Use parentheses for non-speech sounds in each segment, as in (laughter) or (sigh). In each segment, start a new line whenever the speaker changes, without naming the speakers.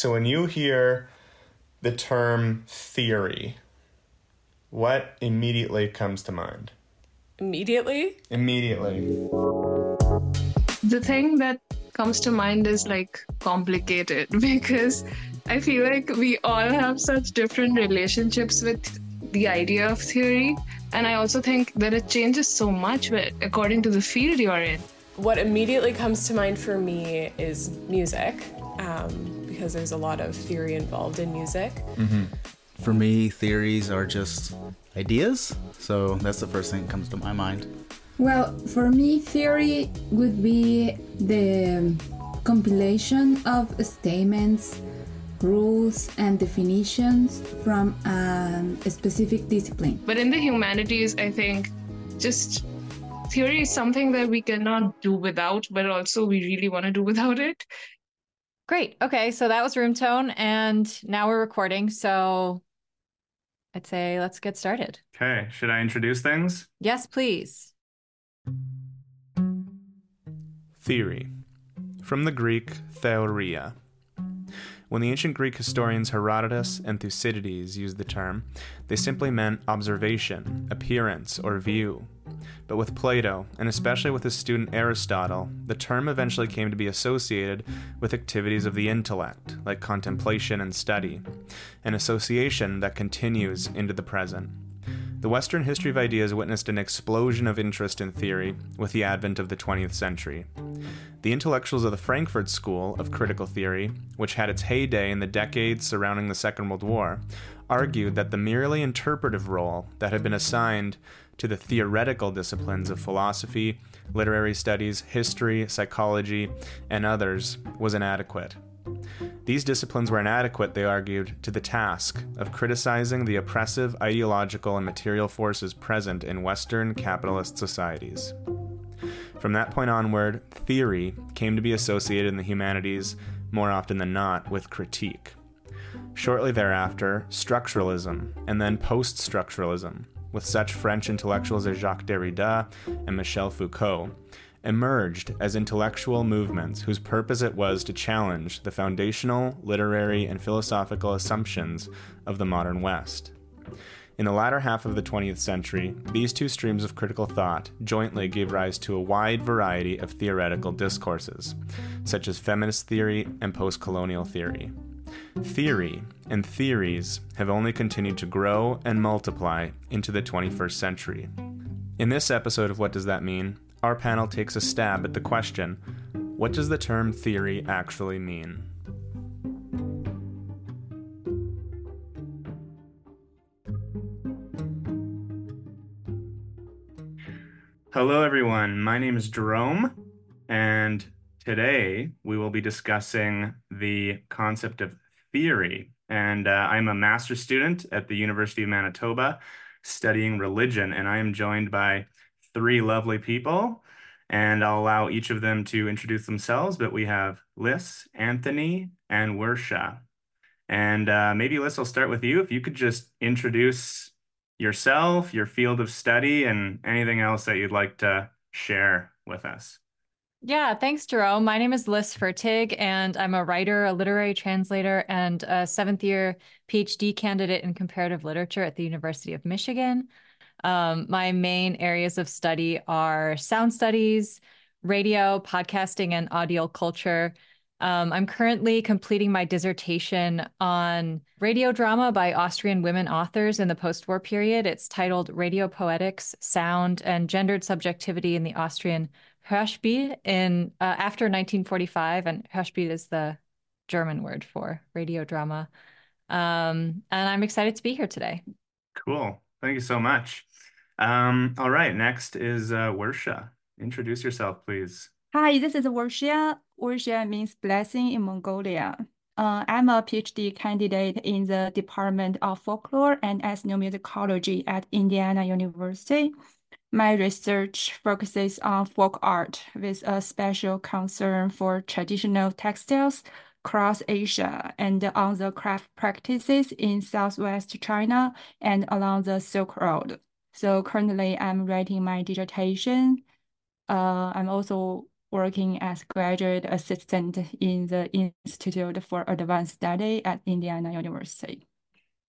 So when you hear the term theory, what immediately comes to mind?
Immediately?
Immediately.
The thing that comes to mind is like complicated (laughs) because I feel like we all have such different relationships with the idea of theory. And I also think that it changes so much according to the field you're in.
What immediately comes to mind for me is music, um, because there's a lot of theory involved in music.
Mm-hmm. For me, theories are just ideas, so that's the first thing that comes to my mind.
Well, for me, theory would be the compilation of statements, rules, and definitions from um, a specific discipline.
But in the humanities, I think just theory is something that we cannot do without, but also we really want to do without it.
Great. Okay. So that was room tone, and now we're recording. So I'd say let's get started.
Okay. Should I introduce things?
Yes, please.
Theory. From the Greek, theoria. When the ancient Greek historians Herodotus and Thucydides used the term, they simply meant observation, appearance, or view. But with Plato, and especially with his student Aristotle, the term eventually came to be associated with activities of the intellect, like contemplation and study, an association that continues into the present. The Western history of ideas witnessed an explosion of interest in theory with the advent of the 20th century. The intellectuals of the Frankfurt School of Critical Theory, which had its heyday in the decades surrounding the Second World War, argued that the merely interpretive role that had been assigned to the theoretical disciplines of philosophy, literary studies, history, psychology, and others was inadequate. These disciplines were inadequate, they argued, to the task of criticizing the oppressive ideological and material forces present in Western capitalist societies. From that point onward, theory came to be associated in the humanities, more often than not, with critique. Shortly thereafter, structuralism, and then post structuralism, with such French intellectuals as Jacques Derrida and Michel Foucault, emerged as intellectual movements whose purpose it was to challenge the foundational literary and philosophical assumptions of the modern West. In the latter half of the 20th century, these two streams of critical thought jointly gave rise to a wide variety of theoretical discourses, such as feminist theory and post colonial theory. Theory and theories have only continued to grow and multiply into the 21st century. In this episode of What Does That Mean? Our panel takes a stab at the question what does the term theory actually mean? Hello, everyone. My name is Jerome, and today we will be discussing the concept of theory. And uh, I'm a master's student at the University of Manitoba studying religion, and I am joined by three lovely people, and I'll allow each of them to introduce themselves. But we have Lis, Anthony, and Wuerxiya. And uh, maybe Lis, I'll start with you. If you could just introduce yourself, your field of study, and anything else that you'd like to share with us.
Yeah, thanks, Jerome. My name is Lis Fertig, and I'm a writer, a literary translator, and a seventh year PhD candidate in comparative literature at the University of Michigan. Um, my main areas of study are sound studies, radio, podcasting, and audio culture. Um, I'm currently completing my dissertation on radio drama by Austrian women authors in the post war period. It's titled Radio Poetics, Sound, and Gendered Subjectivity in the Austrian Hörspiel in, uh, after 1945. And Hörspiel is the German word for radio drama. Um, and I'm excited to be here today.
Cool. Thank you so much. Um, all right, next is uh. Introduce yourself, please.
Hi, this is Wuerxiya. Wuerxiya means blessing in Mongolia. Uh, I'm a PhD candidate in the Department of Folklore and Ethnomusicology at Indiana University. My research focuses on folk art with a special concern for traditional textiles across Asia and on the craft practices in Southwest China and along the Silk Road. So currently I'm writing my dissertation. Uh, I'm also working as graduate assistant in the Institute for Advanced Study at Indiana University.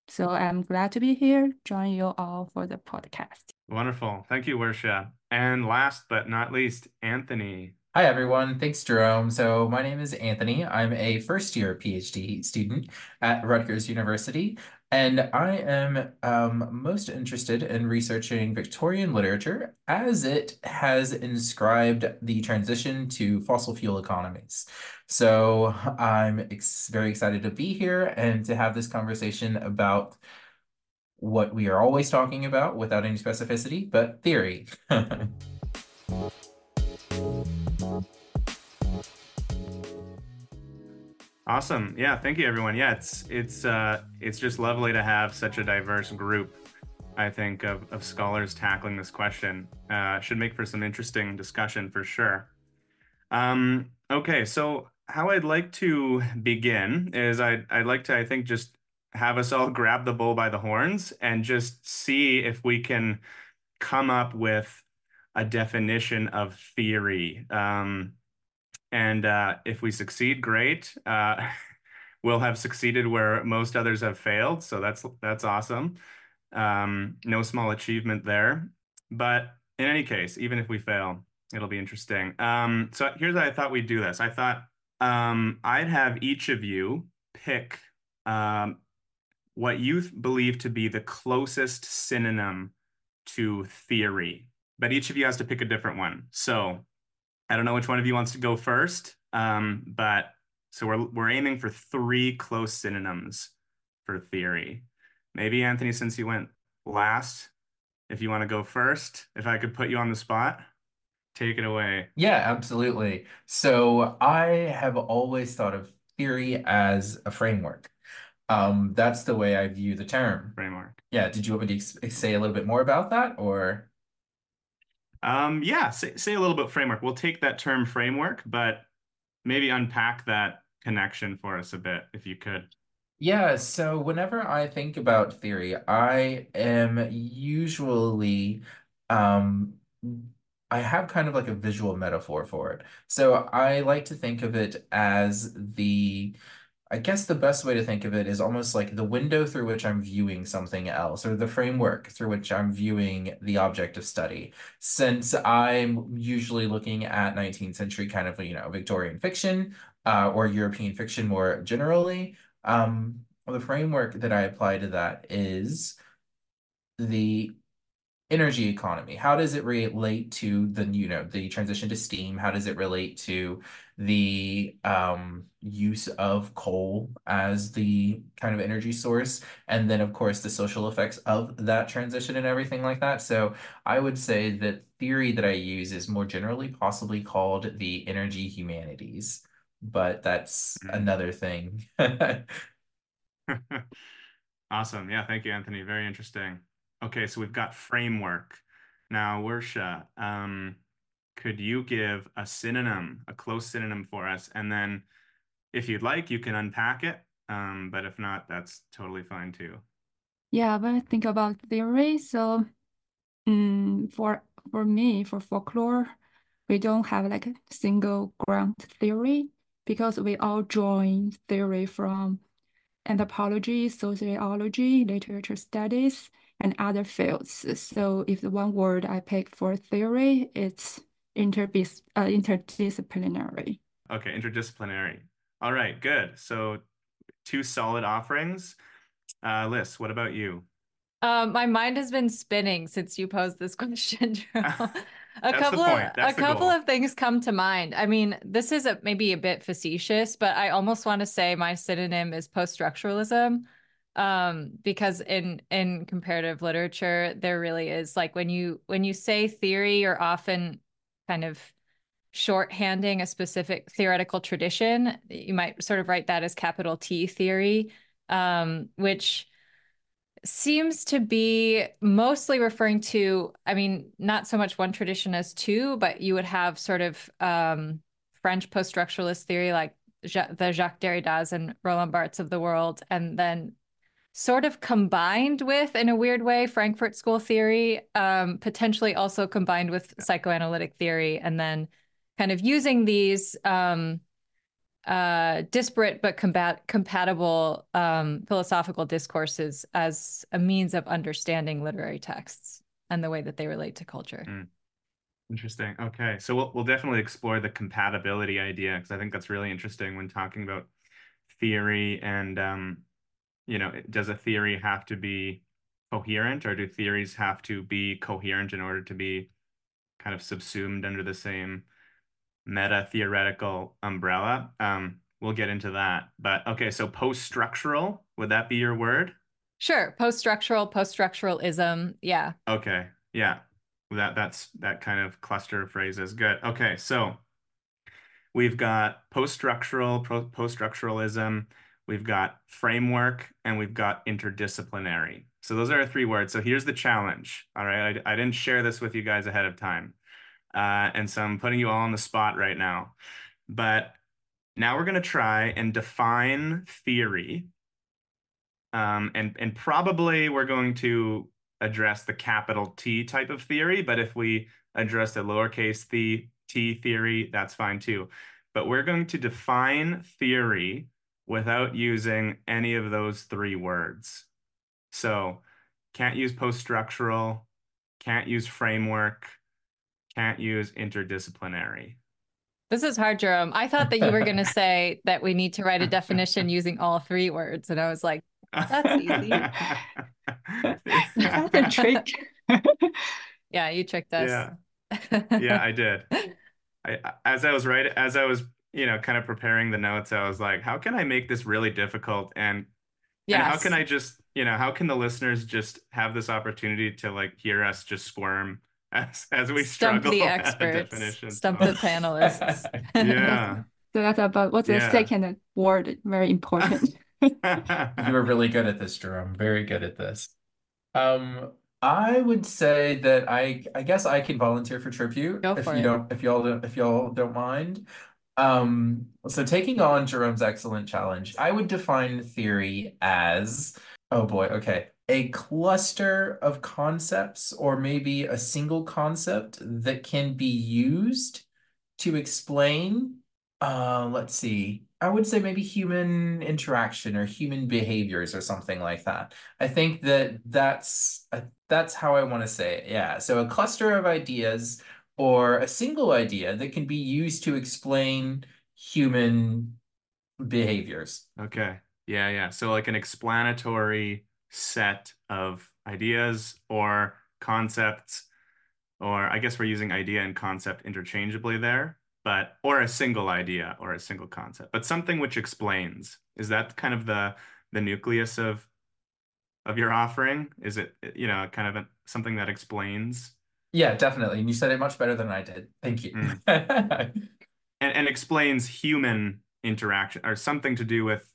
So I'm glad to be here, join you all for the podcast.
Wonderful. Thank you, Wuerxiya. And last but not least, Anthony.
Hi, everyone. Thanks, Jerome. So, my name is Anthony. I'm a first year PhD student at Rutgers University, and I am um, most interested in researching Victorian literature as it has inscribed the transition to fossil fuel economies. So I'm ex very excited to be here and to have this conversation about what we are always talking about without any specificity, but theory. (laughs)
Awesome. Yeah, thank you everyone. Yeah, it's it's uh it's just lovely to have such a diverse group I think of, of scholars tackling this question. Uh should make for some interesting discussion for sure. Um okay, so how I'd like to begin is I'd I'd like to I think just have us all (laughs) grab the bull by the horns and just see if we can come up with a definition of theory. Um, and uh, if we succeed, great. Uh, (laughs) we'll have succeeded where most others have failed. So that's that's awesome. Um, no small achievement there. But in any case, even if we fail, it'll be interesting. Um, so here's how I thought we'd do this. I thought um, I'd have each of you pick um, what you believe to be the closest synonym to theory, but each of you has to pick a different one. So I don't know which one of you wants to go first, um, but so we're we're aiming for three close synonyms for theory. Maybe Anthony, since you went last, if you want to go first, if I could put you on the spot, take it away.
Yeah, absolutely. So I have always thought of theory as a framework. Um, that's the way I view the term.
Framework.
Yeah. Did you want me to say a little bit more about that, or?
Um, yeah, say, say a little bit framework. We'll take that term framework, but maybe unpack that connection for us a bit, if you could.
Yeah, so whenever I think about theory, I am usually um I have kind of like a visual metaphor for it. So I like to think of it as the I guess the best way to think of it is almost like the window through which I'm viewing something else, or the framework through which I'm viewing the object of study. Since I'm usually looking at 19th century kind of, you know, Victorian fiction, uh, or European fiction more generally, um, the framework that I apply to that is the energy economy. How does it relate to the, you know, the transition to steam? How does it relate to the um, use of coal as the kind of energy source? And then, of course, the social effects of that transition and everything like that. So I would say that theory that I use is more generally possibly called the energy humanities, but that's mm-hmm. another thing. (laughs)
awesome. Yeah, thank you, Anthony. Very interesting. Okay, so we've got framework. Now, Wuerxiya, um, could you give a synonym, a close synonym for us? And then if you'd like, you can unpack it. Um, but if not, that's totally fine too.
Yeah, when I think about theory, so um, for for me, for folklore, we don't have like a single ground theory because we all join theory from anthropology, sociology, literature studies, and other fields. So if the one word I pick for theory, it's interdis uh, interdisciplinary.
Okay, interdisciplinary. All right, good. So two solid offerings. Uh, Lis, what about you?
Um, my mind has been spinning since you posed this (laughs) question. (laughs) a couple of a couple goal. of things come to mind. I mean, this is a, maybe a bit facetious, but I almost want to say my synonym is post-structuralism um because in in comparative literature there really is like when you when you say theory you're often kind of shorthanding a specific theoretical tradition you might sort of write that as capital T theory um which seems to be mostly referring to i mean not so much one tradition as two but you would have sort of um french post-structuralist theory like the Jacques Derrida's and Roland Barthes of the world, and then sort of combined with, in a weird way, Frankfurt School theory, um, potentially also combined with psychoanalytic theory, and then kind of using these um, uh, disparate but combat compatible um, philosophical discourses as a means of understanding literary texts and the way that they relate to culture.
Mm. Interesting. Okay, so we'll we'll definitely explore the compatibility idea because I think that's really interesting when talking about theory and um, you know, does a theory have to be coherent or do theories have to be coherent in order to be kind of subsumed under the same meta theoretical umbrella? Um, we'll get into that. But okay, so post structural, would that be your word?
Sure, post structural, post structuralism. Yeah.
Okay. Yeah. That that's that kind of cluster of phrases. Good. Okay, so we've got post structural, post structuralism, we've got framework, and we've got interdisciplinary. So those are our three words. So here's the challenge. All right. I, I didn't share this with you guys ahead of time. Uh, and so I'm putting you all on the spot right now. But now we're going to try and define theory. Um, and, and probably we're going to address the capital T type of theory. But if we address the lowercase the T theory, that's fine too. But we're going to define theory without using any of those three words. So can't use post-structural, can't use framework, can't use interdisciplinary.
This is hard, Jerome. I thought that you were going (laughs) to say that we need to write a definition using all three words. And I was like, that's easy. (laughs)
that's a trick. (laughs)
yeah, you tricked us.
Yeah, yeah, I did. I, as I was writing, as I was, you know, kind of preparing the notes, I was like, how can I make this really difficult? And, yes. and how can I just, you know, how can the listeners just have this opportunity to like hear us just squirm as as we
stump
struggle (laughs)
the experts, stump the (laughs) panelists. (laughs)
yeah.
So that's about what's the yeah. second word? Very important.
you were really good at this, Jerome. Very good at this. Um, I would say that I I guess I can volunteer for tribute
Go
if
for
you
it.
don't if y'all don't if y'all don't mind. Um, so taking on Jerome's excellent challenge, I would define theory as oh boy, okay a cluster of concepts or maybe a single concept that can be used to explain uh let's see i would say maybe human interaction or human behaviors or something like that. I think that that's uh, that's how i want to say it yeah. So a cluster of ideas or a single idea that can be used to explain human behaviors.
Okay. Yeah yeah. So like an explanatory set of ideas or concepts, or I guess we're using idea and concept interchangeably there, but or a single idea or a single concept, but something which explains. Is that kind of the the nucleus of of your offering? Is it you know kind of a, something that explains?
Yeah, definitely. And you said it much better than I did. Thank you. Mm. (laughs)
and and explains human interaction or something to do with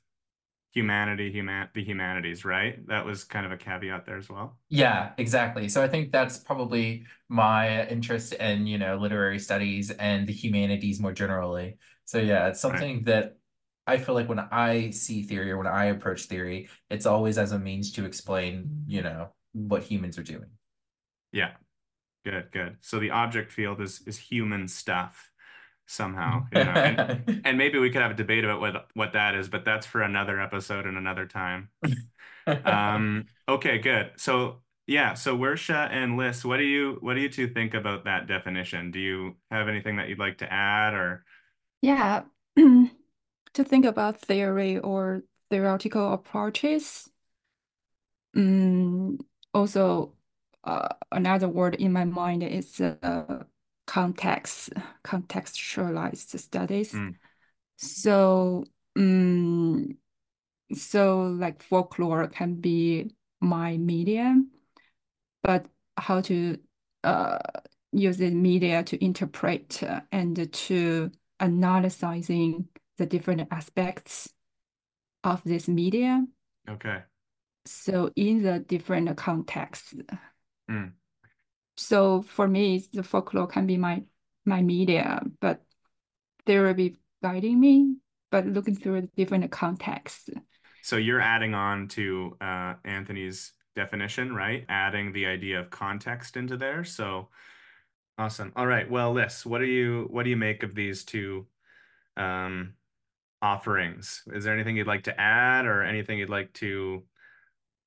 humanity, human the humanities, right? That was kind of a caveat there as well.
Yeah, exactly. So I think that's probably my interest in, you know, literary studies and the humanities more generally. So yeah, it's something right. that I feel like when I see theory or when I approach theory, it's always as a means to explain, you know, what humans are doing.
Yeah. Good, good. So the object field is is human stuff somehow (laughs) you know? and, and, maybe we could have a debate about what what that is but that's for another episode and another time. Um okay good. So yeah so Wuerxiya and Lis what do you what do you two think about that definition? Do you have anything that you'd like to add or?
Yeah (clears throat) to think about theory or theoretical approaches. Um, also uh, another word in my mind is uh, context, contextualized studies. Mm. So, um, so like folklore can be my medium, but how to uh, use the media to interpret and to analyzing the different aspects of this media.
Okay.
So in the different contexts.
Mm.
So for me, the folklore can be my my media, but they will be guiding me, but looking through different context.
So you're adding on to uh, Anthony's definition, right? Adding the idea of context into there. So Awesome. All right. Well, Liz, what do you what do you make of these two um, offerings? Is there anything you'd like to add or anything you'd like to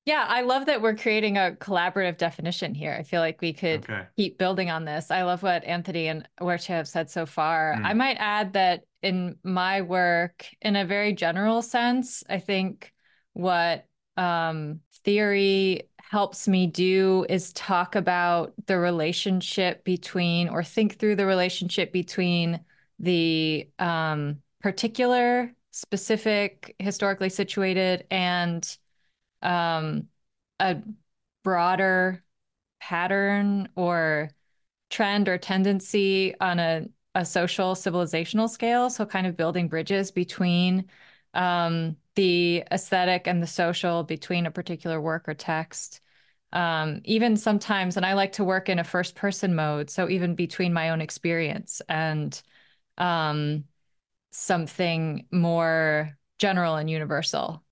yeah, I love that we're creating a collaborative definition here. I feel like we could
Okay.
keep building on this. I love what Anthony and Wuerxiya have said so far.
Mm.
I might add that in my work, in a very general sense, I think what um, theory helps me do is talk about the relationship between or think through the relationship between the um, particular, specific, historically situated, and um, a broader pattern or trend or tendency on a, a social civilizational scale. So, kind of building bridges between um, the aesthetic and the social, between a particular work or text. Um, even sometimes, and I like to work in a first person mode. So, even between my own experience and um, something more general and universal.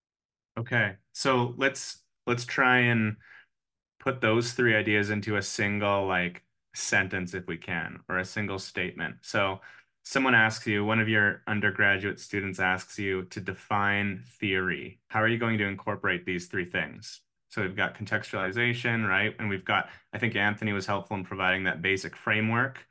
Okay. So let's let's try and put those three ideas into a single like sentence if we can, or a single statement. So someone asks you, one of your undergraduate students asks you to define theory. How are you going to incorporate these three things? So we've got contextualization, right? And we've got, I think Anthony was helpful in providing that basic framework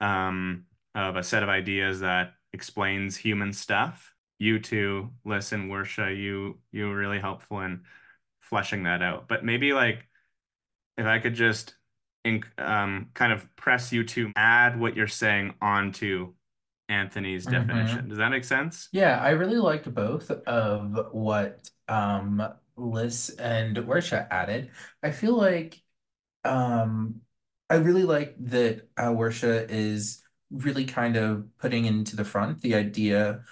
um, of a set of ideas that explains human stuff. You two, listen, Wuerxiya, you you were really helpful in fleshing that out. But maybe like if I could just in, um, kind of press you to add what you're saying onto Anthony's
Mhm.
definition. Does that make sense?
Yeah, I really liked both of what um Lis and Wuerxiya added. I feel like um I really like that uh, Wuerxiya is really kind of putting into the front the idea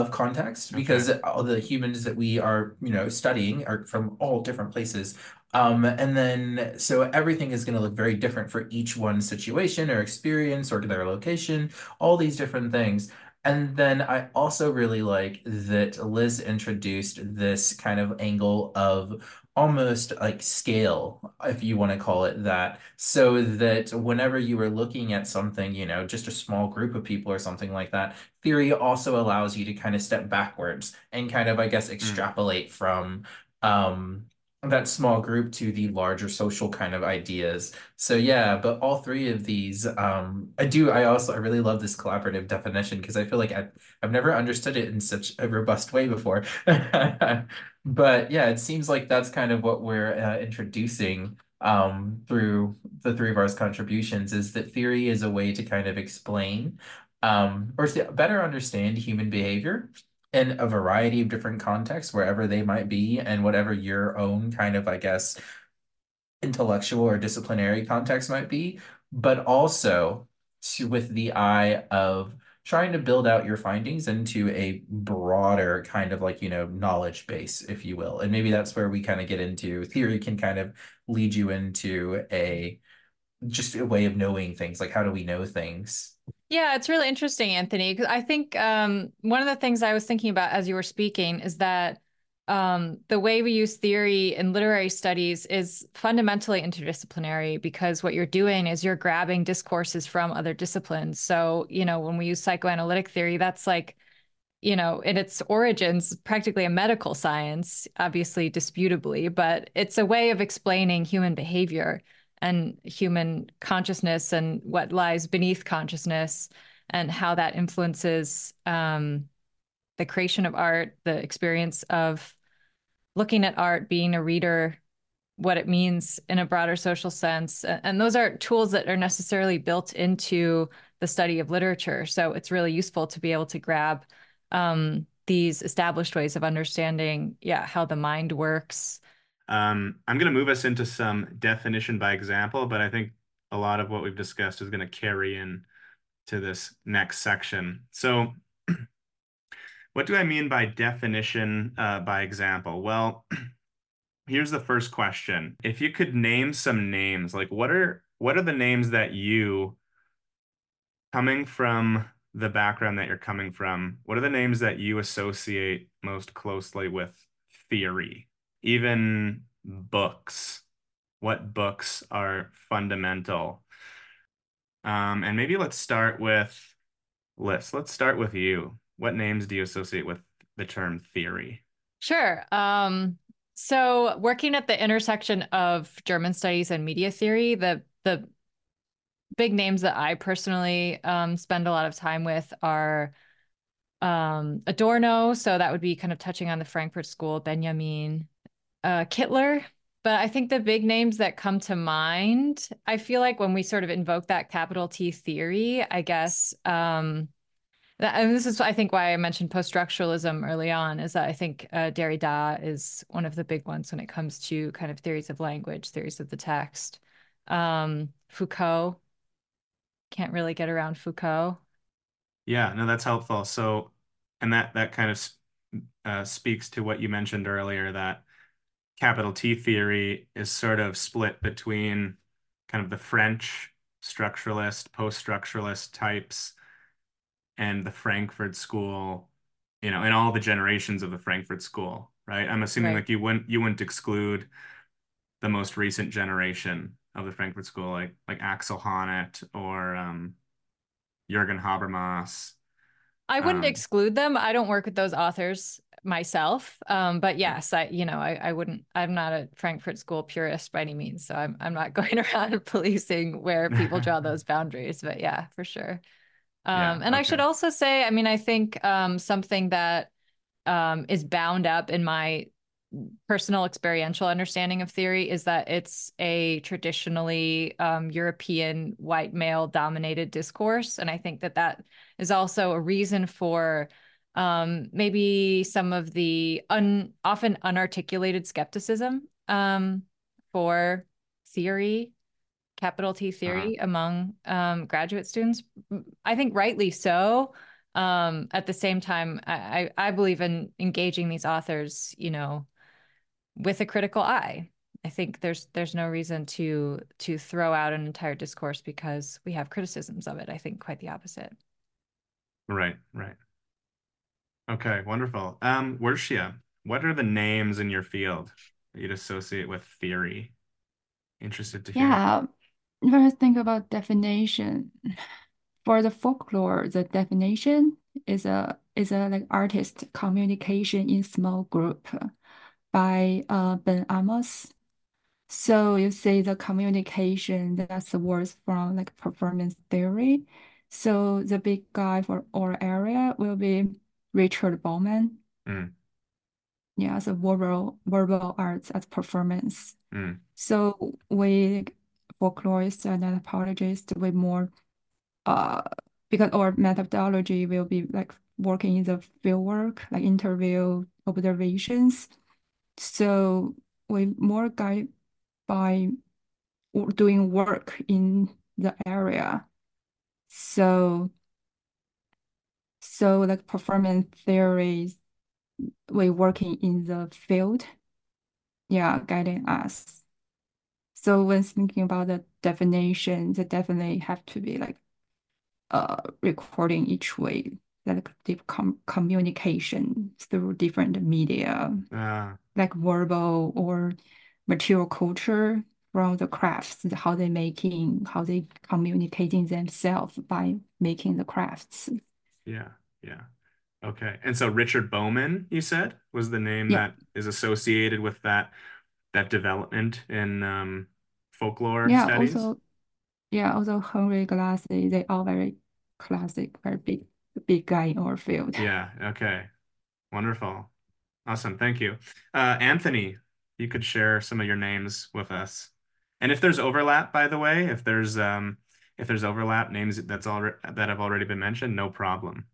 of context because all the humans that we are, you know, studying are from all different places. Um, and then so everything is going to look very different for each one's situation or experience or their location, all these different things. And then I also really like that Lis introduced this kind of angle of almost like scale, if you want to call it that, so that whenever you are looking at something, you know, just a small group of people or something like that, theory also allows you to kind of step backwards and kind of, I guess, extrapolate from um that small group to the larger social kind of ideas. So yeah, but all three of these, um, I do, I also, I really love this collaborative definition because I feel like I, I've never understood it in such a robust way before. (laughs) But yeah, it seems like that's kind of what we're uh, introducing um, through the three of our contributions is that theory is a way to kind of explain um, or to better understand human behavior in a variety of different contexts, wherever they might be, and whatever your own kind of, I guess, intellectual or disciplinary context might be, but also to with the eye of trying to build out your findings into a broader kind of like, you know, knowledge base, if you will. And maybe that's where we kind of get into theory can kind of lead you into a just a way of knowing things. Like, how do we know things?
Yeah, it's really interesting, Anthony. 'cause I think um, one of the things I was thinking about as you were speaking is that um, the way we use theory in literary studies is fundamentally interdisciplinary because what you're doing is you're grabbing discourses from other disciplines. So, you know, when we use psychoanalytic theory, that's like, you know, in its origins, practically a medical science, obviously disputably, but it's a way of explaining human behavior and human consciousness and what lies beneath consciousness and how that influences um, the creation of art, the experience of looking at art, being a reader, what it means in a broader social sense. And those are tools that are necessarily built into the study of literature. So it's really useful to be able to grab um, these established ways of understanding, yeah, how the mind works.
Um, I'm going to move us into some definition by example, but I think a lot of what we've discussed is going to carry in to this next section. So what do I mean by definition uh, by example? Well, (clears throat) here's the first question. If you could name some names, like what are what are the names that you coming from the background that you're coming from, what are the names that you associate most closely with theory? Even books. What books are fundamental? Um, and maybe let's start with Lis. Let's start with you. What names do you associate with the term theory?
Sure. Um, so working at the intersection of German studies and media theory, the the big names that I personally um, spend a lot of time with are um, Adorno. So that would be kind of touching on the Frankfurt School, Benjamin, uh, Kittler. But I think the big names that come to mind, I feel like when we sort of invoke that capital T theory, I guess, um, that, and this is, I think, why I mentioned post structuralism early on, is that I think uh, Derrida is one of the big ones when it comes to kind of theories of language, theories of the text. Um, Foucault, can't really get around Foucault.
Yeah, no, that's helpful. So, and that that kind of uh, speaks to what you mentioned earlier that capital T theory is sort of split between kind of the French structuralist, post-structuralist types and the Frankfurt School, you know, and all the generations of the Frankfurt School, right? I'm assuming
Right.
like you wouldn't you wouldn't exclude the most recent generation of the Frankfurt School, like like Axel Honneth or um, Jürgen Habermas.
I wouldn't
Um,
exclude them. I don't work with those authors myself. Um, but yes, I, you know, I, I wouldn't, I'm not a Frankfurt School purist by any means. So I'm, I'm not (laughs) going around policing where people draw (laughs) those boundaries. But yeah, for sure.
Yeah,
Um, and I should also say, I mean, I think um, something that um, is bound up in my personal experiential understanding of theory is that it's a traditionally um, European white male dominated discourse. And I think that that is also a reason for um, maybe some of the un, often unarticulated skepticism um, for theory, capital T theory among um, graduate students. I think rightly so. Um, at the same time, I, I I believe in engaging these authors, you know, with a critical eye. I think there's there's no reason to to throw out an entire discourse because we have criticisms of it. I think quite the opposite.
Right, right. Okay, wonderful. Um, Wuerxiya, what are the names in your field that you'd associate with theory? Interested to hear.
Yeah, when I think about definition, for the folklore, the definition is a is a like artist communication in small group by uh, Ben Amos. So you see the communication, that's the words from like performance theory. So the big guy for our area will be Richard Bauman.
Mm,
Yeah, so verbal verbal arts as performance.
mm,
So we folklorists and anthropologists we more uh because our methodology will be like working in the field work, like interview observations. So we more guide by doing work in the area. So so like performance theories, we working in the field, yeah, guiding us. So when thinking about the definition, they definitely have to be like uh recording each way, like deep com communication through different media,
ah,
like verbal or material culture from the crafts, how they making, how they communicating themselves by making the crafts.
yeah, yeah. Okay. And so Richard Bauman, you said, was the name
Yeah,
that is associated with that that development in um, folklore
yeah.
studies?
Also, yeah. Also, Henry Glassie, they all very classic, very big, big guy in our field.
Yeah, okay. Wonderful. Awesome. Thank you. Uh, Anthony, you could share some of your names with us. And if there's overlap, by the way, if there's um if there's overlap, names that's already that have already been mentioned, no problem.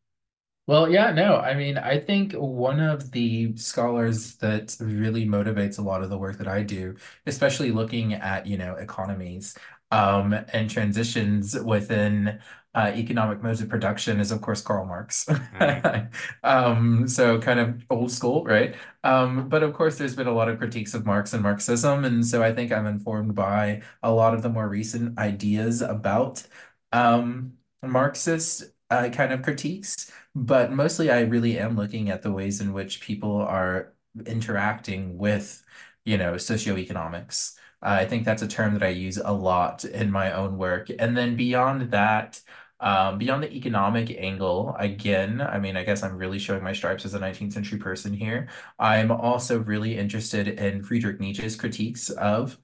Well, yeah, no, I mean, I think one of the scholars that really motivates a lot of the work that I do, especially looking at, you know, economies, um, and transitions within uh, economic modes of production is, of course, Karl Marx.
Mm, (laughs)
Um, so kind of old school, right? Um, but of course, there's been a lot of critiques of Marx and Marxism, and so I think I'm informed by a lot of the more recent ideas about um, Marxist uh, kind of critiques. But mostly, I really am looking at the ways in which people are interacting with, you know, socioeconomics. Uh, I think that's a term that I use a lot in my own work. And then beyond that, um, beyond the economic angle, again, I mean, I guess I'm really showing my stripes as a 19th century person here. I'm also really interested in Friedrich Nietzsche's critiques of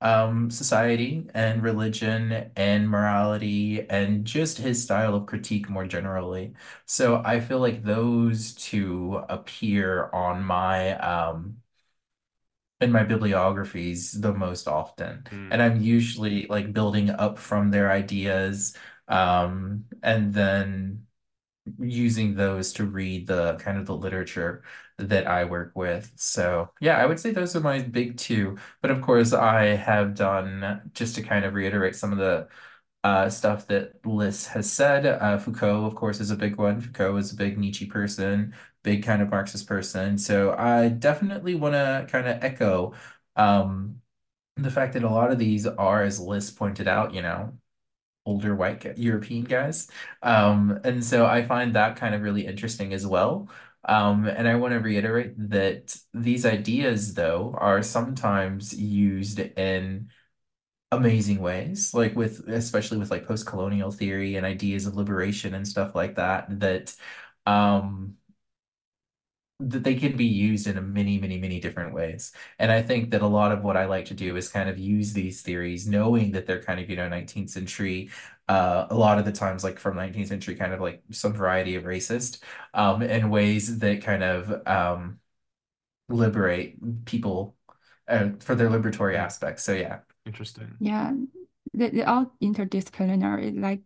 um, society and religion and morality and just his style of critique more generally. So I feel like those two appear on my um, in my bibliographies the most often.
Mm.
And I'm usually like building up from their ideas um, and then using those to read the kind of the literature that I work with. So yeah, I would say those are my big two. But of course, I have done just to kind of reiterate some of the uh, stuff that Lis has said. Uh, Foucault, of course, is a big one. Foucault is a big Nietzsche person, big kind of Marxist person. So I definitely want to kind of echo um, the fact that a lot of these are, as Lis pointed out, you know, older white European guys. Um, and so I find that kind of really interesting as well. Um, and I want to reiterate that these ideas, though, are sometimes used in amazing ways, like with especially with like post-colonial theory and ideas of liberation and stuff like that, that um that they can be used in a many, many, many different ways. And I think that a lot of what I like to do is kind of use these theories, knowing that they're kind of, you know, 19th century, uh, a lot of the times like from 19th century, kind of like some variety of racist, um, in ways that kind of um liberate people uh, for their liberatory aspects. So yeah.
Interesting.
Yeah, they, they're all interdisciplinary, like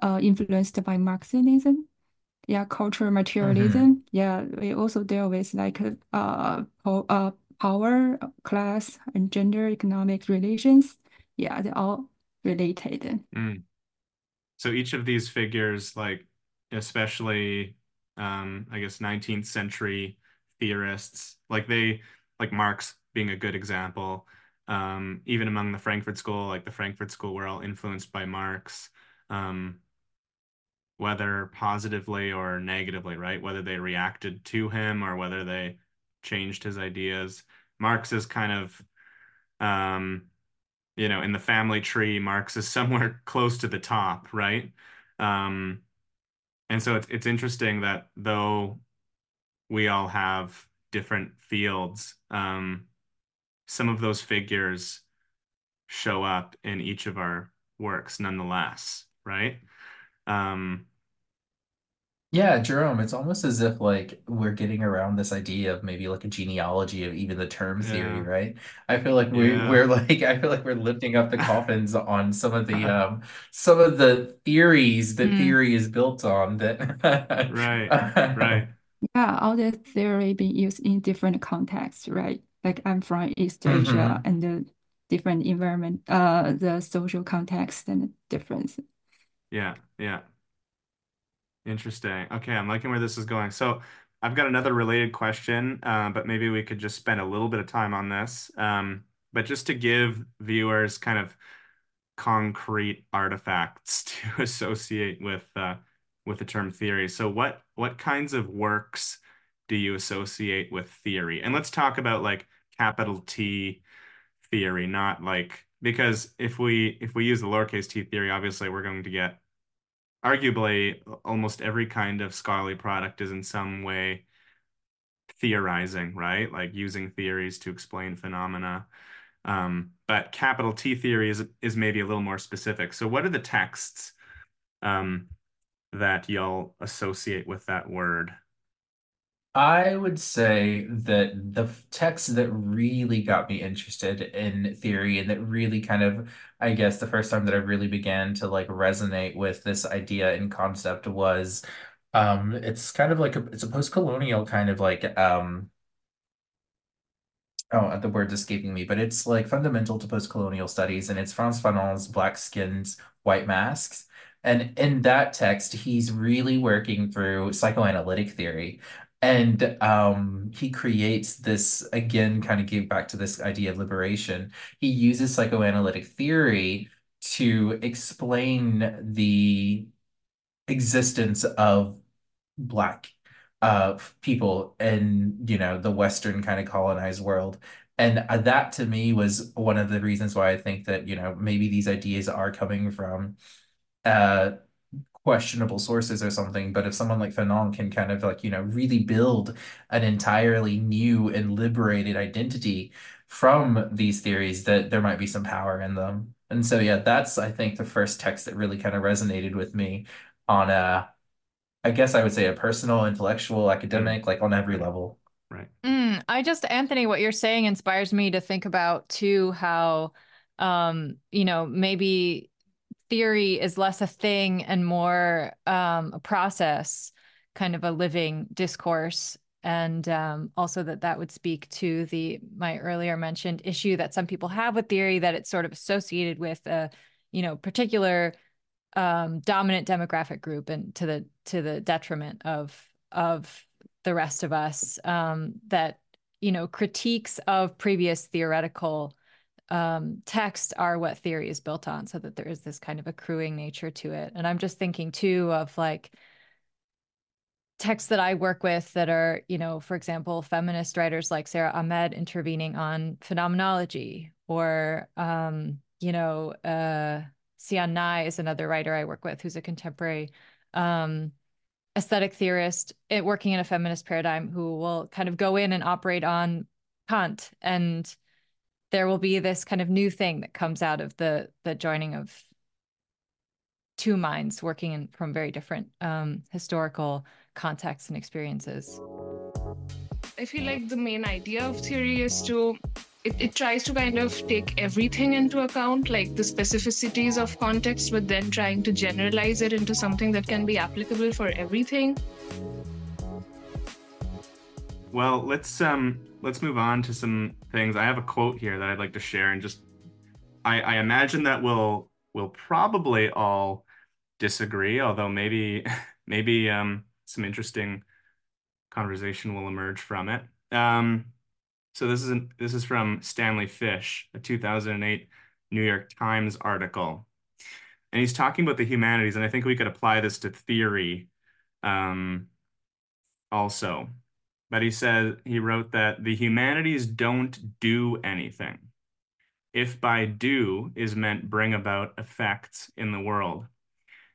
uh, influenced by Marxism. Yeah, cultural materialism. Yeah, we also deal with like uh, po uh power, class, and gender economic relations. Yeah, they're all related.
Mm. So each of these figures, like especially, um, I guess 19th century theorists, like they, like Marx being a good example, um, even among the Frankfurt School, like the Frankfurt School were all influenced by Marx, um, whether positively or negatively, right? Whether they reacted to him or whether they changed his ideas. Marx is kind of, um, you know, in the family tree, Marx is somewhere (laughs) close to the top, right? Um, and so it's it's interesting that though we all have different fields, um, some of those figures show up in each of our works nonetheless, right? Um,
Yeah, Jerome, it's almost as if like we're getting around this idea of maybe like a genealogy of even the term theory,
Yeah.
right? I feel like we
Yeah.
we're (laughs) like I feel like we're lifting up the (laughs) coffins on some of the um some of the theories that
Mm.
theory is built on that
Right, right. (laughs)
Yeah, all the theory being used in different contexts, right? Like I'm from East
Mhm.
Asia and the different environment, uh, the social context and the difference.
Yeah, yeah. Interesting. Okay, I'm liking where this is going. So I've got another related question, uh, but maybe we could just spend a little bit of time on this. Um, but just to give viewers kind of concrete artifacts (laughs) to associate with uh, with the term theory. So what what kinds of works do you associate with theory? And let's talk about like capital T theory, not like because if we if we use the lowercase t theory, obviously we're going to get arguably almost every kind of scholarly product is in some way theorizing, right? Like using theories to explain phenomena. Um, but capital T theory is is maybe a little more specific. So what are the texts um, that y'all associate with that word?
I would say that the text that really got me interested in theory and that really kind of, I guess, the first time that I really began to like resonate with this idea and concept was, um, it's kind of like a, it's a post-colonial kind of like, um, oh, the word's escaping me, but it's like fundamental to post-colonial studies, and it's Frantz Fanon's Black Skins, White Masks. And in that text, he's really working through psychoanalytic theory. And um, he creates this, again, kind of give back to this idea of liberation. He uses psychoanalytic theory to explain the existence of Black uh, people in, you know, the Western kind of colonized world. And uh, that to me was one of the reasons why I think that, you know, maybe these ideas are coming from uh questionable sources or something. But if someone like Fanon can kind of like, you know, really build an entirely new and liberated identity from these theories, that there might be some power in them. And so, yeah, that's, I think, the first text that really kind of resonated with me on a, I guess I would say a personal, intellectual, academic, like on every level.
Right.
Mm, I just, Anthony, what you're saying inspires me to think about too how, um, you know, maybe theory is less a thing and more um, a process, kind of a living discourse. And um, also that that would speak to the my earlier mentioned issue that some people have with theory that it's sort of associated with a you know particular um, dominant demographic group and to the to the detriment of of the rest of us um, that you know critiques of previous theoretical um, text are what theory is built on, so that there is this kind of accruing nature to it. And I'm just thinking too of like texts that I work with that are, you know, for example, feminist writers like Sara Ahmed intervening on phenomenology, or, um, you know, uh, Sianne Ngai is another writer I work with who's a contemporary um, aesthetic theorist working in a feminist paradigm who will kind of go in and operate on Kant and there will be this kind of new thing that comes out of the the joining of two minds working in from very different um, historical contexts and experiences.
I feel like the main idea of theory is to it, it tries to kind of take everything into account, like the specificities of context, but then trying to generalize it into something that can be applicable for everything.
Well, let's um let's move on to some things. I have a quote here that I'd like to share, and just I, I imagine that we'll we'll probably all disagree, although maybe (laughs) maybe um some interesting conversation will emerge from it. Um, so this is an, this is from Stanley Fish, a 2008 New York Times article, and he's talking about the humanities, and I think we could apply this to theory um, also. But he said, he wrote that the humanities don't do anything. If by do is meant bring about effects in the world.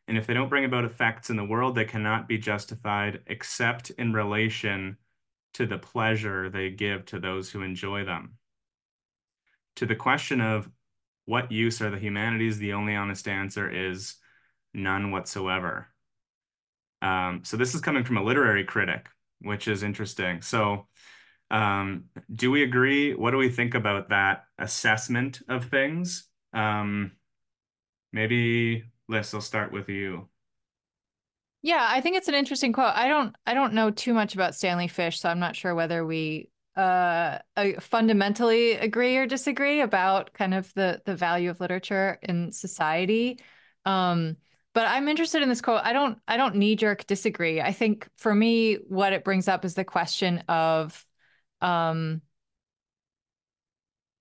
And if they don't bring about effects in the world, they cannot be justified except in relation to the pleasure they give to those who enjoy them. To the question of what use are the humanities, the only honest answer is none whatsoever. Um, so this is coming from a literary critic which is interesting. So, um, do we agree? What do we think about that assessment of things? Um, maybe Lis, I'll start with you.
Yeah, I think it's an interesting quote. I don't I don't know too much about Stanley Fish, so I'm not sure whether we uh, fundamentally agree or disagree about kind of the the value of literature in society. Um, but I'm interested in this quote. I don't I don't knee jerk disagree. I think for me what it brings up is the question of um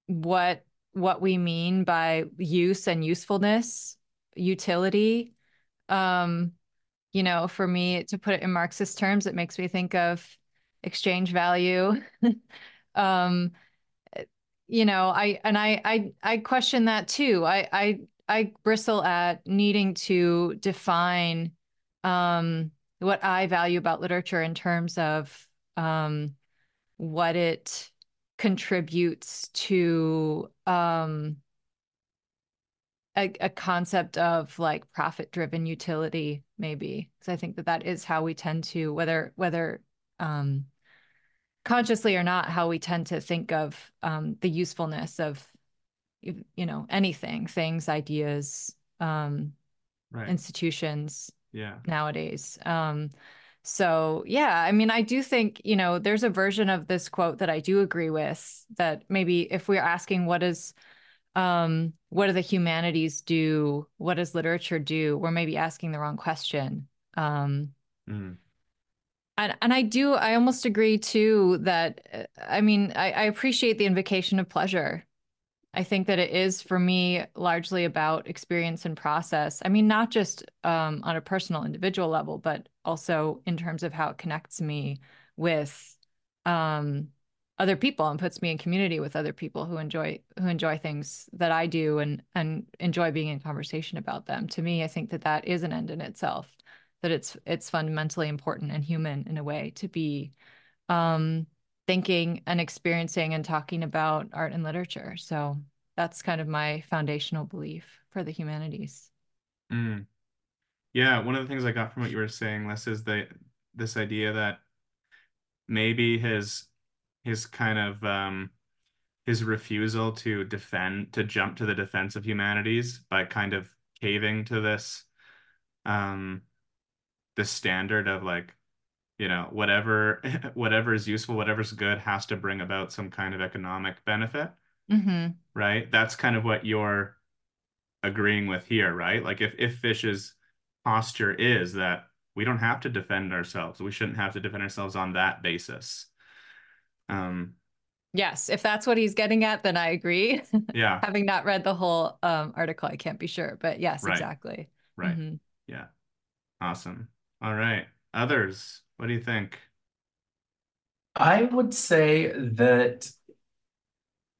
what what we mean by use and usefulness, utility. Um you know, for me to put it in Marxist terms, it makes me think of exchange value. (laughs) um you know, I and I I I question that too. I I I bristle at needing to define um, what I value about literature in terms of um, what it contributes to um, a, a, concept of like profit driven utility maybe. Because i think that that is how we tend to whether whether um, consciously or not how we tend to think of um, the usefulness of you know anything things ideas um right. institutions
yeah.
nowadays. Um so yeah i mean i do think you know there's a version of this quote that i do agree with that maybe if we're asking what is um what do the humanities do? What does literature do? We're maybe asking the wrong question. Um mm. And, and I do, I almost agree too that, I mean, I, I appreciate the invocation of pleasure I think that it is for me largely about experience and process. I mean, not just um, on a personal individual level, but also in terms of how it connects me with um, other people and puts me in community with other people who enjoy who enjoy things that I do and and enjoy being in conversation about them. To me, I think that that is an end in itself. That it's it's fundamentally important and human in a way to be um, thinking and experiencing and talking about art and literature. So that's kind of my foundational belief for the humanities.
Mm. Yeah, one of the things I got from what you were saying, Lis, is that this idea that maybe his his kind of um, his refusal to defend to jump to the defense of humanities by kind of caving to this um this standard of like you know whatever (laughs) whatever is useful whatever's good has to bring about some kind of economic benefit.
Mm-hmm.
right? That's kind of what you're agreeing with here right? Like if if fish's posture is that we don't have to defend ourselves we shouldn't have to defend ourselves on that basis. Um
yes if that's what he's getting at then i agree. (laughs)
Yeah.
Having not read the whole um, article i can't be sure but yes
right.
exactly.
Right. Mm-hmm. yeah. Awesome. All right. Others what do you think?
I would say that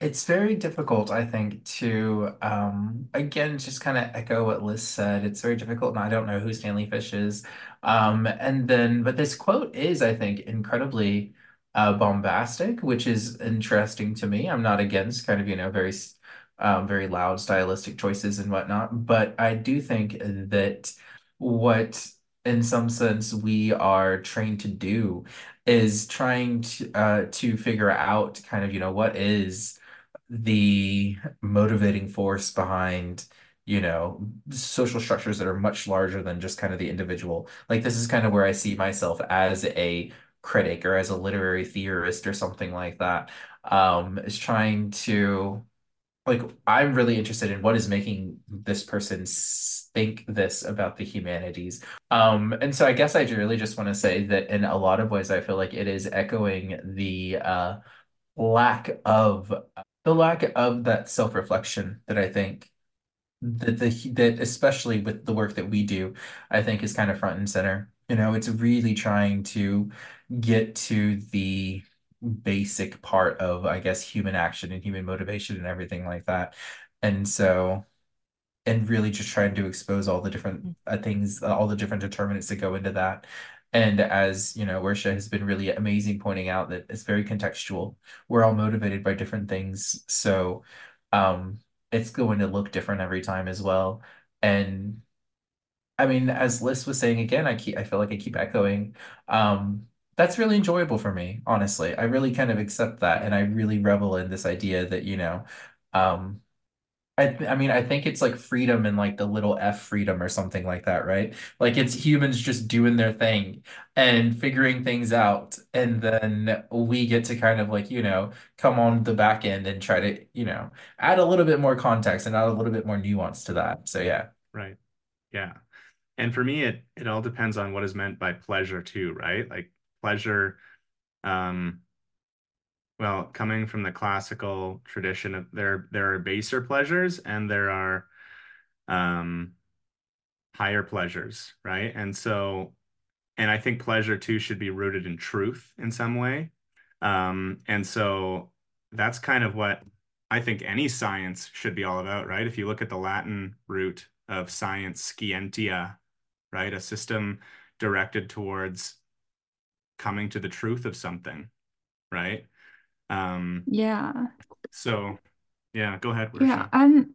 it's very difficult, I think, to um, again just kind of echo what Lis said. It's very difficult, and I don't know who Stanley Fish is. Um, and then, but this quote is, I think, incredibly uh, bombastic, which is interesting to me. I'm not against kind of you know very um, very loud stylistic choices and whatnot, but I do think that what in some sense we are trained to do is trying to uh, to figure out kind of you know what is the motivating force behind you know social structures that are much larger than just kind of the individual. Like this is kind of where I see myself as a critic or as a literary theorist or something like that um is trying to like I'm really interested in what is making this person think this about the humanities. Um, and so I guess I really just want to say that in a lot of ways, I feel like it is echoing the uh, lack of the lack of that self-reflection that I think that the that especially with the work that we do, I think is kind of front and center. You know, it's really trying to get to the basic part of, I guess, human action and human motivation and everything like that. And so, and really just trying to expose all the different mm. uh, things, uh, all the different determinants that go into that. And as you know, Wuerxiya has been really amazing pointing out that it's very contextual. We're all motivated by different things. So um, it's going to look different every time as well. And I mean, as Lis was saying again, I keep I feel like I keep echoing. Um, that's really enjoyable for me, honestly. I really kind of accept that and I really revel in this idea that, you know, um I I mean, I think it's like freedom and like the little F freedom or something like that, right? Like it's humans just doing their thing and figuring things out. And then we get to kind of like, you know, come on the back end and try to, you know, add a little bit more context and add a little bit more nuance to that. So yeah.
Right. Yeah. And for me, it it all depends on what is meant by pleasure too, right? Like pleasure um well coming from the classical tradition of there there are baser pleasures and there are um higher pleasures right? And so and i think pleasure too should be rooted in truth in some way. Um and so that's kind of what i think any science should be all about right? If you look at the latin root of science scientia right? A system directed towards coming to the truth of something, right? Um,
yeah.
So, yeah, go ahead.
Yeah, I'm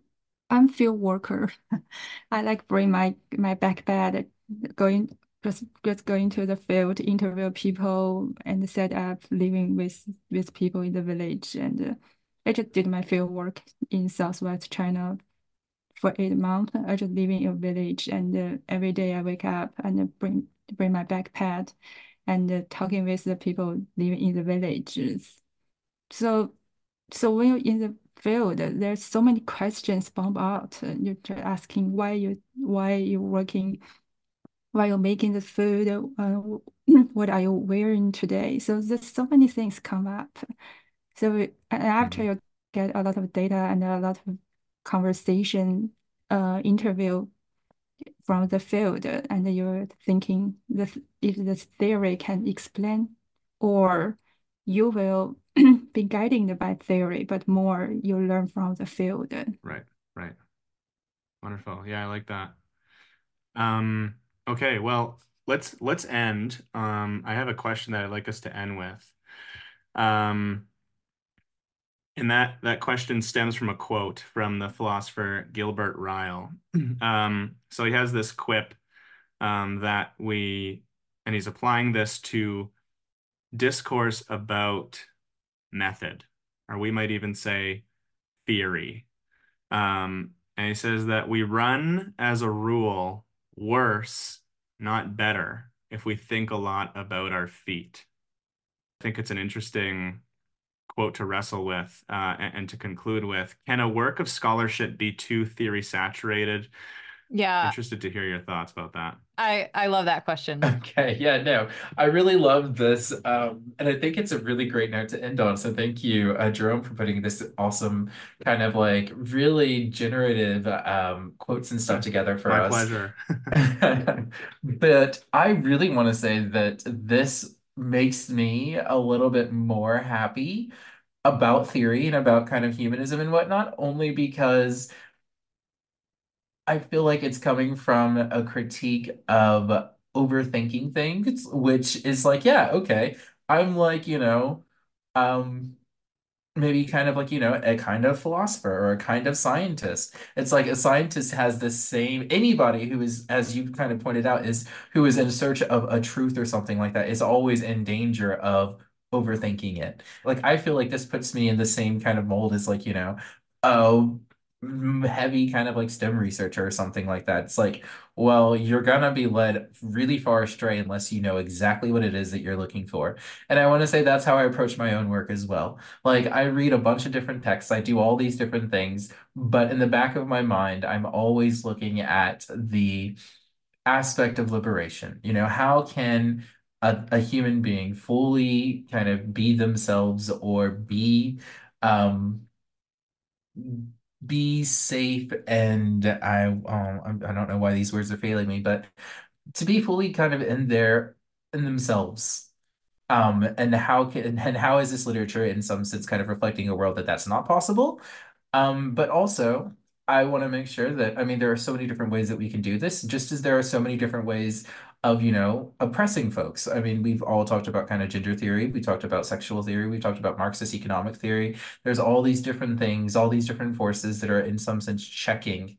I'm field worker. (laughs) I like bring my my backpack, going just just going to the field, interview people, and set up living with with people in the village. And uh, I just did my field work in Southwest China for eight months. I just living in a village, and uh, every day I wake up and bring bring my backpack and uh, talking with the people living in the villages. So, so when you're in the field, there's so many questions bomb out. You're asking why you why you're working, why you're making the food, uh, (clears throat) what are you wearing today? So there's so many things come up. So after mm -hmm. you get a lot of data and a lot of conversation, uh, interview from the field and you're thinking that if the theory can explain or you will (clears throat) be guided by theory, but more you learn from the field.
Right, right. Wonderful. Yeah, I like that. Um, okay, well, let's let's end. Um, I have a question that I'd like us to end with. Um, and that that question stems from a quote from the philosopher Gilbert Ryle. Um, so he has this quip um, that we, and he's applying this to discourse about method, or we might even say theory. Um, and he says that we run as a rule worse, not better, if we think a lot about our feet. I think it's an interesting quote to wrestle with uh, and, and, to conclude with. Can a work of scholarship be too theory saturated?
Yeah.
Interested to hear your thoughts about that.
I, I love that question. (laughs)
Okay. Yeah, no, I really love this. Um, and I think it's a really great note to end on. So thank you, uh, Jerome, for putting this awesome kind of like really generative um, quotes and stuff together for
My
us.
pleasure. (laughs) (laughs)
but I really want to say that this makes me a little bit more happy about theory and about kind of humanism and whatnot, only because I feel like it's coming from a critique of overthinking things, which is like, yeah, okay. I'm like, you know, um, maybe kind of like you know a kind of philosopher or a kind of scientist it's like a scientist has the same anybody who is as you kind of pointed out is who is in search of a truth or something like that is always in danger of overthinking it like i feel like this puts me in the same kind of mold as like you know oh heavy kind of like STEM researcher or something like that. It's like, well, you're gonna be led really far astray unless you know exactly what it is that you're looking for. And I want to say that's how I approach my own work as well. Like I read a bunch of different texts, I do all these different things, but in the back of my mind, I'm always looking at the aspect of liberation. You know, how can a, a human being fully kind of be themselves or be um be safe and I um I don't know why these words are failing me, but to be fully kind of in there in themselves. Um, and how can and how is this literature in some sense kind of reflecting a world that that's not possible? Um, but also I want to make sure that I mean there are so many different ways that we can do this, just as there are so many different ways of, you know, oppressing folks. I mean, we've all talked about kind of gender theory, we talked about sexual theory, we talked about Marxist economic theory. There's all these different things, all these different forces that are in some sense checking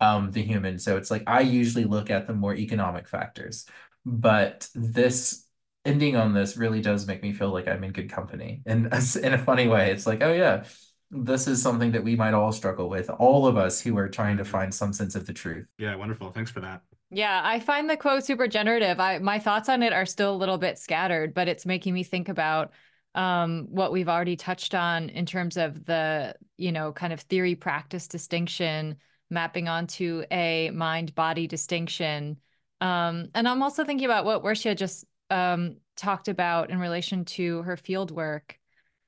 um, the human. So it's like I usually look at the more economic factors, but this ending on this really does make me feel like I'm in good company. And (laughs) in a funny way, it's like, oh yeah, this is something that we might all struggle with, all of us who are trying to find some sense of the truth.
Yeah, wonderful. Thanks for that.
Yeah, I find the quote super generative. I my thoughts on it are still a little bit scattered, but it's making me think about um, what we've already touched on in terms of the, you know, kind of theory practice distinction mapping onto a mind body distinction. Um, and I'm also thinking about what Wuerxiya just um, talked about in relation to her field work.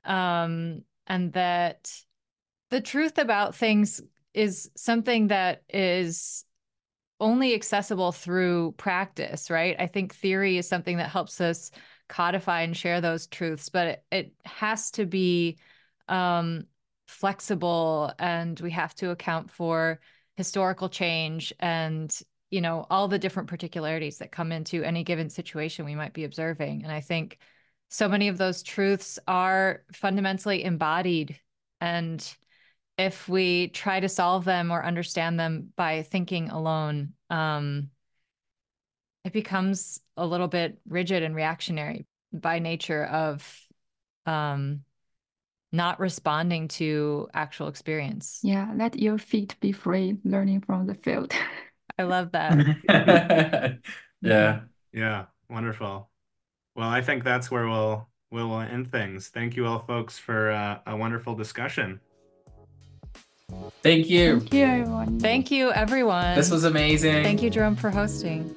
Um, and that the truth about things is something that is only accessible through practice, right? I think theory is something that helps us codify and share those truths, but it, it has to be um, flexible and we have to account for historical change and you know all the different particularities that come into any given situation we might be observing and i think so many of those truths are fundamentally embodied and if we try to solve them or understand them by thinking alone, um, it becomes a little bit rigid and reactionary by nature of um, not responding to actual experience.
Yeah, let your feet be free, learning from the field.
I love that. (laughs)
yeah.
Yeah. Wonderful. Well, I think that's where we'll we'll end things. Thank you all, folks, for uh, a wonderful discussion.
Thank you.
Thank you, everyone.
Thank you, everyone.
This was amazing.
Thank you, Jerome, for hosting.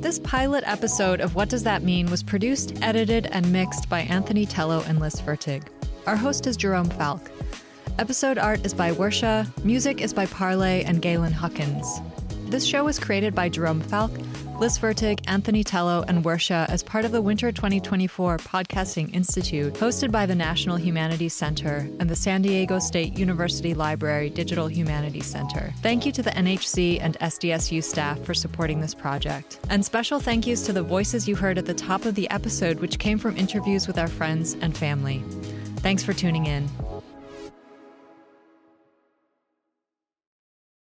This pilot episode of What Does That Mean was produced, edited, and mixed by Anthony Tello and Lis Fertig. Our host is Jerome Falk. Episode art is by Wuerxiya, music is by Parley and Galen Huckins. This show was created by Jerome Falk, Lis Fertig, Anthony Tello, and Wuerxiya as part of the Winter 2024 Podcasting Institute, hosted by the National Humanities Center and the San Diego State University Library Digital Humanities Center. Thank you to the NHC and SDSU staff for supporting this project. And special thank yous to the voices you heard at the top of the episode, which came from interviews with our friends and family. Thanks for tuning in.